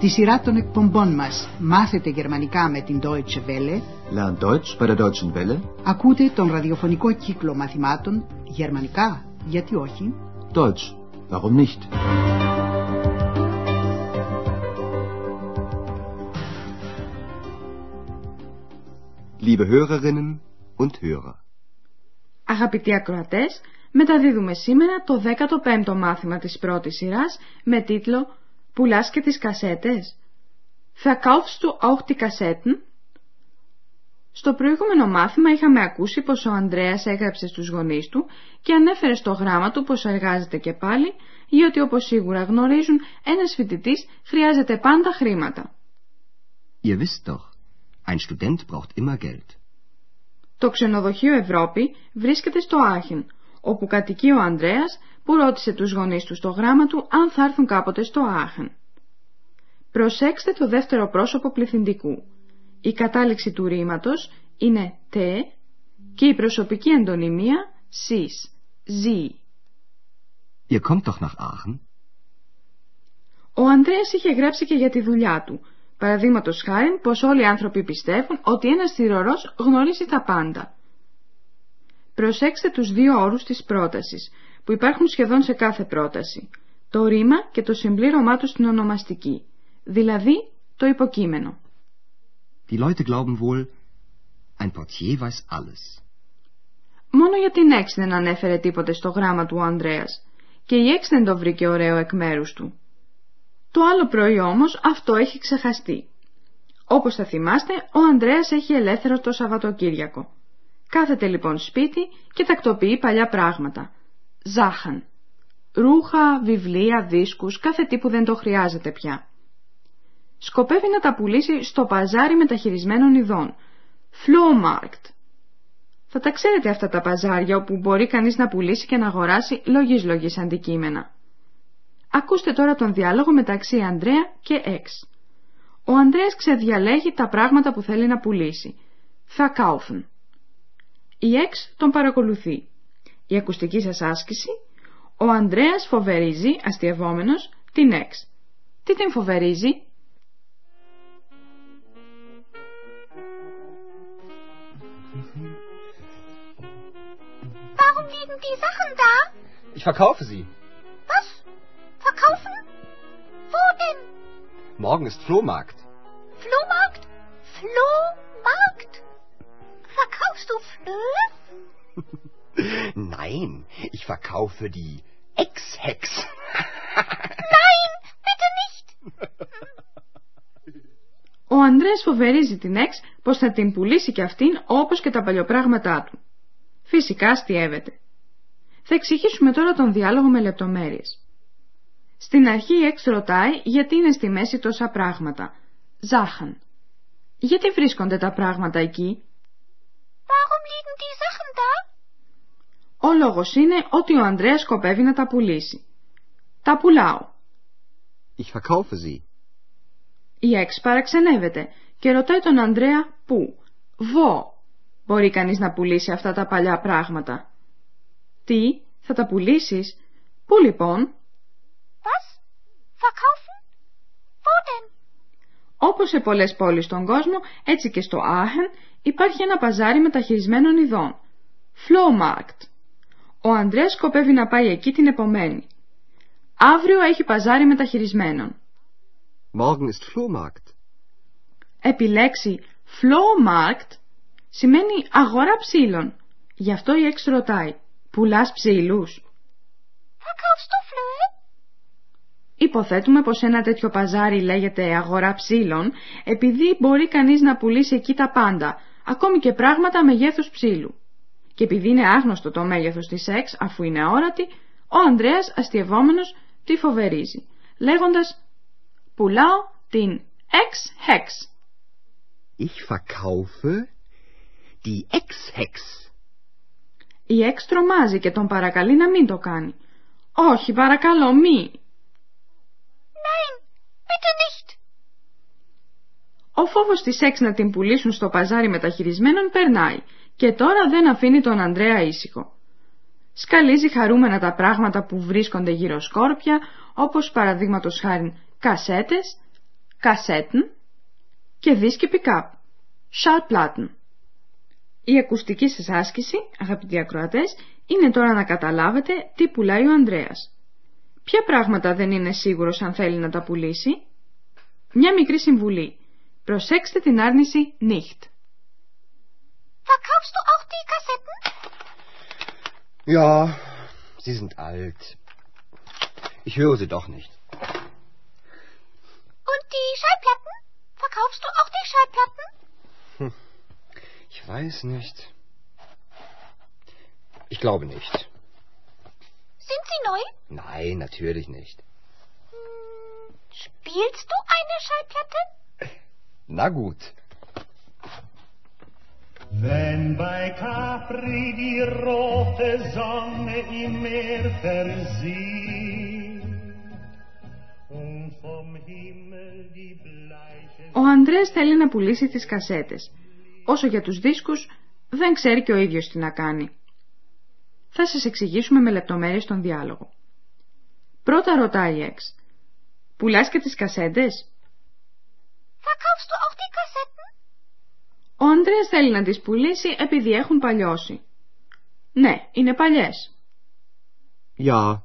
Στη σειρά των εκπομπών μας «Μάθετε γερμανικά με την Deutsche Welle» Lern Deutsch bei der Deutschen Welle. ακούτε τον ραδιοφωνικό κύκλο μαθημάτων «Γερμανικά, γιατί όχι» Deutsch. Warum nicht? Liebe Hörerinnen und Hörer. Αγαπητοί ακροατές, μεταδίδουμε σήμερα το 15ο μάθημα της πρώτης σειράς με τίτλο «Πουλάς και τις κασέτες» Verkaufst du auch die Kassetten? Στο προηγούμενο μάθημα είχαμε ακούσει πως ο Ανδρέας έγραψε στους γονείς του και ανέφερε στο γράμμα του πως εργάζεται και πάλι, γιατί όπως σίγουρα γνωρίζουν ένας φοιτητής χρειάζεται πάντα χρήματα. Ihr wisst doch, ein Student braucht immer Geld. Το ξενοδοχείο Ευρώπη βρίσκεται στο Άχεν, όπου κατοικεί ο Ανδρέας που ρώτησε τους γονείς τους στο γράμμα του αν θα έρθουν κάποτε στο Άχεν. Προσέξτε το δεύτερο πρόσωπο πληθυντικού. Η κατάληξη του ρήματος είναι «τε» και η προσωπική εντονιμία «σεις», «ζή». Ihr kommt doch nach Aachen? Ο Ανδρέας είχε γράψει και για τη δουλειά του. Παραδείγματος χάρη πως όλοι οι άνθρωποι πιστεύουν ότι ένας θηρορός γνωρίζει τα πάντα. Προσέξτε τους δύο όρους της πρότασης, που υπάρχουν σχεδόν σε κάθε πρόταση. Το ρήμα και το συμπλήρωμά τους στην ονομαστική, δηλαδή το υποκείμενο. Die Leute glauben wohl, ein Portier weiß alles. Μόνο για την Έξ δεν ανέφερε τίποτε στο γράμμα του ο Ανδρέας και η Έξ δεν το βρήκε ωραίο εκ μέρους του. Το άλλο πρωί όμως αυτό έχει ξεχαστεί. Όπως θα θυμάστε, ο Ανδρέας έχει ελεύθερο το Σαββατοκύριακο. Κάθεται λοιπόν σπίτι και τακτοποιεί παλιά πράγματα. Ζάχαν. Ρούχα, βιβλία, δίσκους, κάθε τι που δεν το χρειάζεται πια. Σκοπεύει να τα πουλήσει στο παζάρι μεταχειρισμένων ειδών. Flohmarkt. Θα τα ξέρετε αυτά τα παζάρια όπου μπορεί κανείς να πουλήσει και να αγοράσει λογής λογής αντικείμενα. Ακούστε τώρα τον διάλογο μεταξύ Ανδρέα και Εξ. Ο Ανδρέας ξεδιαλέγει τα πράγματα που θέλει να πουλήσει. Θα κάουφουν. Η Εξ τον παρακολουθεί. Η ακουστική σας άσκηση. Ο Ανδρέας φοβερίζει, αστειευόμενος, την Εξ. Τι την φοβερίζει? Warum liegen die Sachen da? Ich verkaufe sie. Was? Verkaufen? Wo denn? Morgen ist Flohmarkt. Flohmarkt? Flohmarkt? Verkaufst du Flöhe? Nein, ich verkaufe die Ex-Hex. Nein, bitte nicht. Ο Ανδρέας φοβερίζει την Εξ πως θα την πουλήσει και αυτήν όπως και τα παλιοπράγματά του. Φυσικά αστείευεται. Θα εξηγήσουμε τώρα τον διάλογο με λεπτομέρειες. Στην αρχή η Εξ ρωτάει γιατί είναι στη μέση τόσα πράγματα. Ζάχαν. Γιατί βρίσκονται τα πράγματα εκεί; Warum liegen die Sachen da? Ο λόγος είναι ότι ο Ανδρέας σκοπεύει να τα πουλήσει. Τα πουλάω. Ich verkaufe sie. Η Εξ παραξενεύεται και ρωτάει τον Ανδρέα πού. Βο. Μπορεί κανείς να πουλήσει αυτά τα παλιά πράγματα. Τι, θα τα πουλήσεις; Πού λοιπόν; Was? Verkaufen? Wo denn? Όπως σε πολλές πόλεις στον κόσμο, έτσι και στο Άχεν υπάρχει ένα παζάρι μεταχειρισμένων ειδών. Flohmarkt. Ο Ανδρέας σκοπεύει να πάει εκεί την επομένη. Αύριο έχει παζάρι μεταχειρισμένων. Morgen ist Flohmarkt. Επιλέξει Flohmarkt σημαίνει αγορά ψήλων. Γι' αυτό η Εξ ρωτάει. Πουλάς ψήλους; Verkaufst du Flöhe? Υποθέτουμε πως ένα τέτοιο παζάρι λέγεται αγορά ψήλων επειδή μπορεί κανείς να πουλήσει εκεί τα πάντα, ακόμη και πράγματα μεγέθους ψήλου. Και επειδή είναι άγνωστο το μέγεθος της Εξ αφού είναι αόρατη, ο Ανδρέας αστειευόμενος τη φοβερίζει, λέγοντας «Πουλάω την Ex-Hex». Ich verkaufe die Ex-Hex. Η Εξ τρομάζει και τον παρακαλεί να μην το κάνει. «Όχι, παρακαλώ, μη». Nein, bitte nicht. Ο φόβος της Εξ να την πουλήσουν στο παζάρι μεταχειρισμένων περνάει και τώρα δεν αφήνει τον Ανδρέα ήσυχο. Σκαλίζει χαρούμενα τα πράγματα που βρίσκονται γύρω σκόρπια, όπως παραδείγματος χάριν κασέτες, Kassetten και δίσκη pick-up, Schallplatten. Η ακουστική σας άσκηση, αγαπητοί ακροατές, είναι τώρα να καταλάβετε τι πουλάει ο Ανδρέας. Ποια πράγματα δεν είναι σίγουρος αν θέλει να τα πουλήσει; Μια μικρή συμβουλή. Προσέξτε την άρνηση nicht. Verkaufst du auch die Kassetten? Ja, sie sind alt. Ich höre sie doch nicht. Und die Schallplatten? Verkaufst du auch die Schallplatten? Ich weiß nicht. Ich glaube nicht. Sind sie neu? Nein, natürlich nicht. Hm, Spielst du eine Schallplatte? Na gut. Wenn bei Capri die rote Sonne im Meer versieht und vom Himmel die bleiche Ο Ανδρέας θέλει να πουλήσει τις κασέτες. Όσο για τους δίσκους, δεν ξέρει και ο ίδιος τι να κάνει. Θα σας εξηγήσουμε με λεπτομέρειες τον διάλογο. Πρώτα ρωτάει η Εξ. Πουλάς και τις κασέτες; Verkaufst du auch die Kassetten? Ο Ανδρέας θέλει να τις πουλήσει επειδή έχουν παλιώσει. Ναι, είναι παλιές. Ja,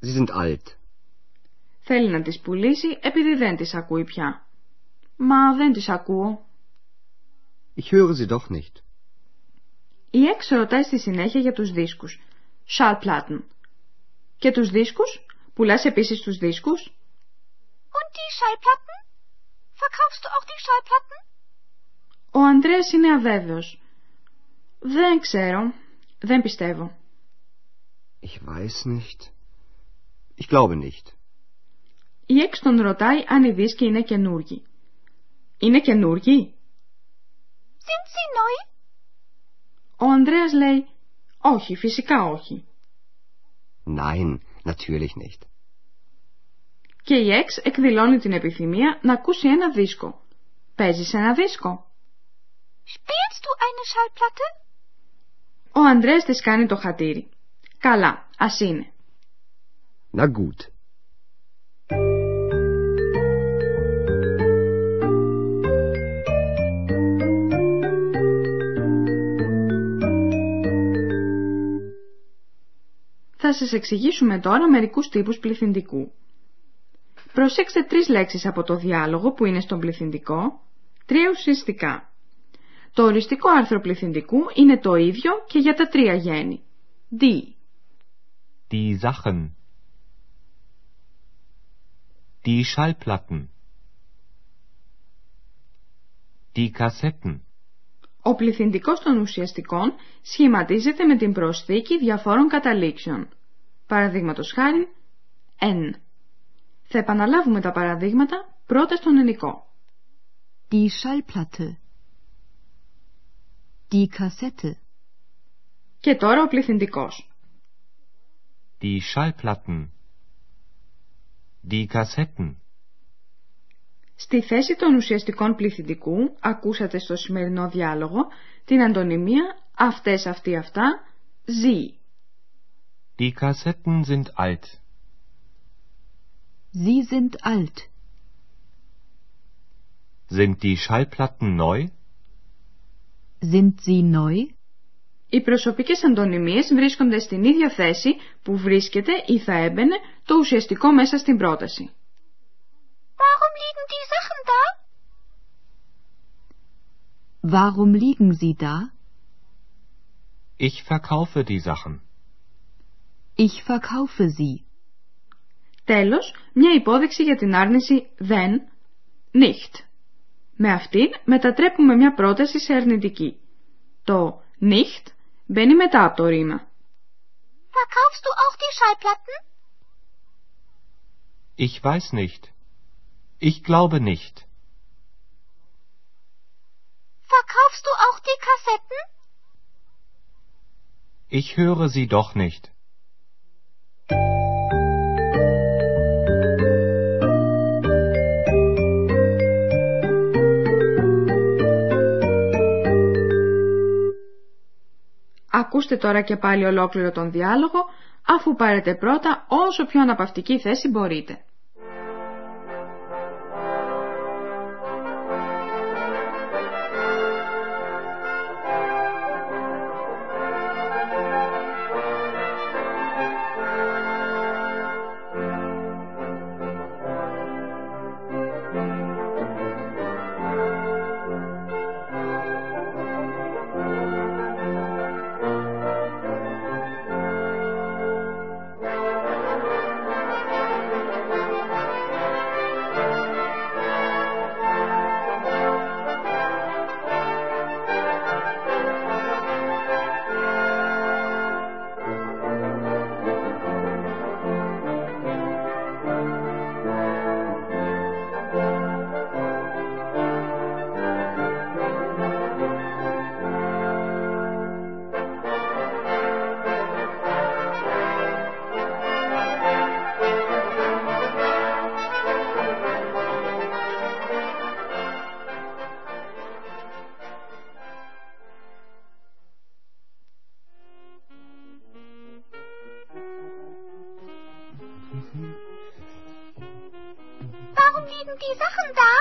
sie sind alt. Θέλει να τις πουλήσει επειδή δεν τις ακούει πια. Μα δεν τις ακούω. Ich höre sie doch nicht. Η Εξ ρωτάει στη συνέχεια για τους δίσκους. Schallplatten. Και τους δίσκους; Πουλάς επίσης τους δίσκους; Und die Schallplatten? Verkaufst du auch die Schallplatten? Ο Ανδρέας είναι αβέβαιος. Δεν ξέρω. Δεν πιστεύω. Ich weiß nicht. Ich glaube nicht. Η Εξ τον ρωτάει αν οι δίσκοι είναι καινούργοι. Είναι καινούργοι; Sind sie neu? Ο Ανδρέας λέει όχι, φυσικά όχι. Nein, natürlich nicht. Και η Εξ εκδηλώνει την επιθυμία να ακούσει ένα δίσκο. Παίζεις ένα δίσκο; Spielst du eine Schallplatte? Ο Ανδρέας της κάνει το χατήρι. Καλά, ας είναι. Na gut. Θα σας εξηγήσουμε τώρα μερικούς τύπους πληθυντικού. Προσέξτε τρεις λέξεις από το διάλογο που είναι στον πληθυντικό, τρία ουσιαστικά. Το οριστικό άρθρο πληθυντικού είναι το ίδιο και για τα τρία γέννη. Die, Die Sachen. Die Schallplatten. Die Kassetten. Ο πληθυντικός των ουσιαστικών σχηματίζεται με την προσθήκη διαφόρων καταλήξεων. Παραδείγματος χάρη, εν. Θα επαναλάβουμε τα παραδείγματα πρώτα στον ενικό. Die Schallplatte. Die Kassette. Και τώρα ο πληθυντικός. Die Schallplatten. Die Kassetten. Στη θέση των ουσιαστικών πληθυντικού ακούσατε στο σημερινό διάλογο την αντωνυμία αυτές αυτοί αυτά ζή. Die Kassetten sind alt. Sie sind alt. Sind die Schallplatten neu? Sind sie neu? Οι προσωπικές αντωνυμίες βρίσκονται στην ίδια θέση που βρίσκεται ή θα έμπαινε το ουσιαστικό μέσα στην πρόταση. Warum liegen die Sachen da? Warum liegen sie da? Ich verkaufe die Sachen. Ich verkaufe sie. Τέλος, μια υπόδειξη για την άρνηση δεν, nicht. Με αυτήν μετατρέπουμε μια πρόταση σε αρνητική. Το nicht μπαίνει μετά από το ρήμα. Verkaufst du auch die Schallplatten? Ich weiß nicht. Ich glaube nicht. Verkaufst du auch die Kassetten? Ich höre sie doch nicht. Ακούστε τώρα και πάλι ολόκληρο τον διάλογο, αφού πάρετε πρώτα όσο πιο αναπαυτική θέση μπορείτε. die Sachen da?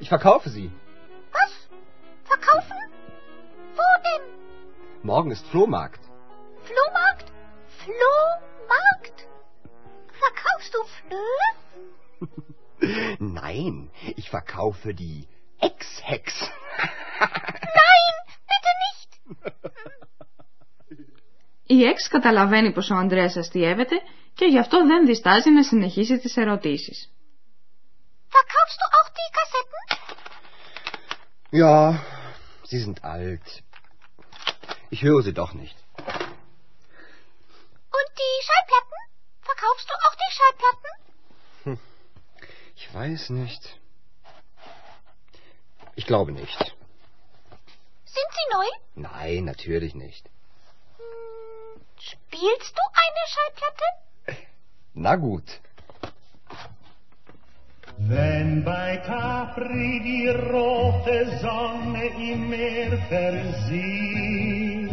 Ich verkaufe sie. Was? Verkaufen? Wo denn? Morgen ist Flohmarkt. Flohmarkt? Flohmarkt? Verkaufst du Flöhe? Nein, ich verkaufe die Ex-Hex. Nein, bitte nicht. Η Εξ καταλαβαίνει πως ο Ανδρέας αστείευεται και γι' αυτό δεν διστάζει να συνεχίσει τις ερωτήσεις. Verkaufst du auch die Kassetten? Ja, sie sind alt. Ich höre sie doch nicht. Und die Schallplatten? Verkaufst du auch die Schallplatten? Ich weiß nicht. Ich glaube nicht. Sind sie neu? Nein, natürlich nicht. Hm, Spielst du eine Schallplatte? Na gut. Wenn bei Capri die rote Sonne im Meer versieht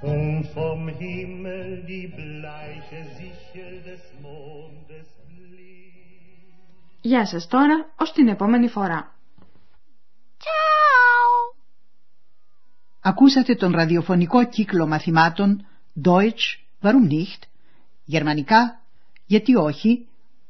und vom Himmel die bleiche Sichel des Mondes blinkt. Γεια σας τώρα, ως την επόμενη φορά. Ciao. Ακούσατε τον ραδιοφωνικό κύκλο μαθημάτων Deutsch, warum nicht, γερμανικά, γιατί όχι,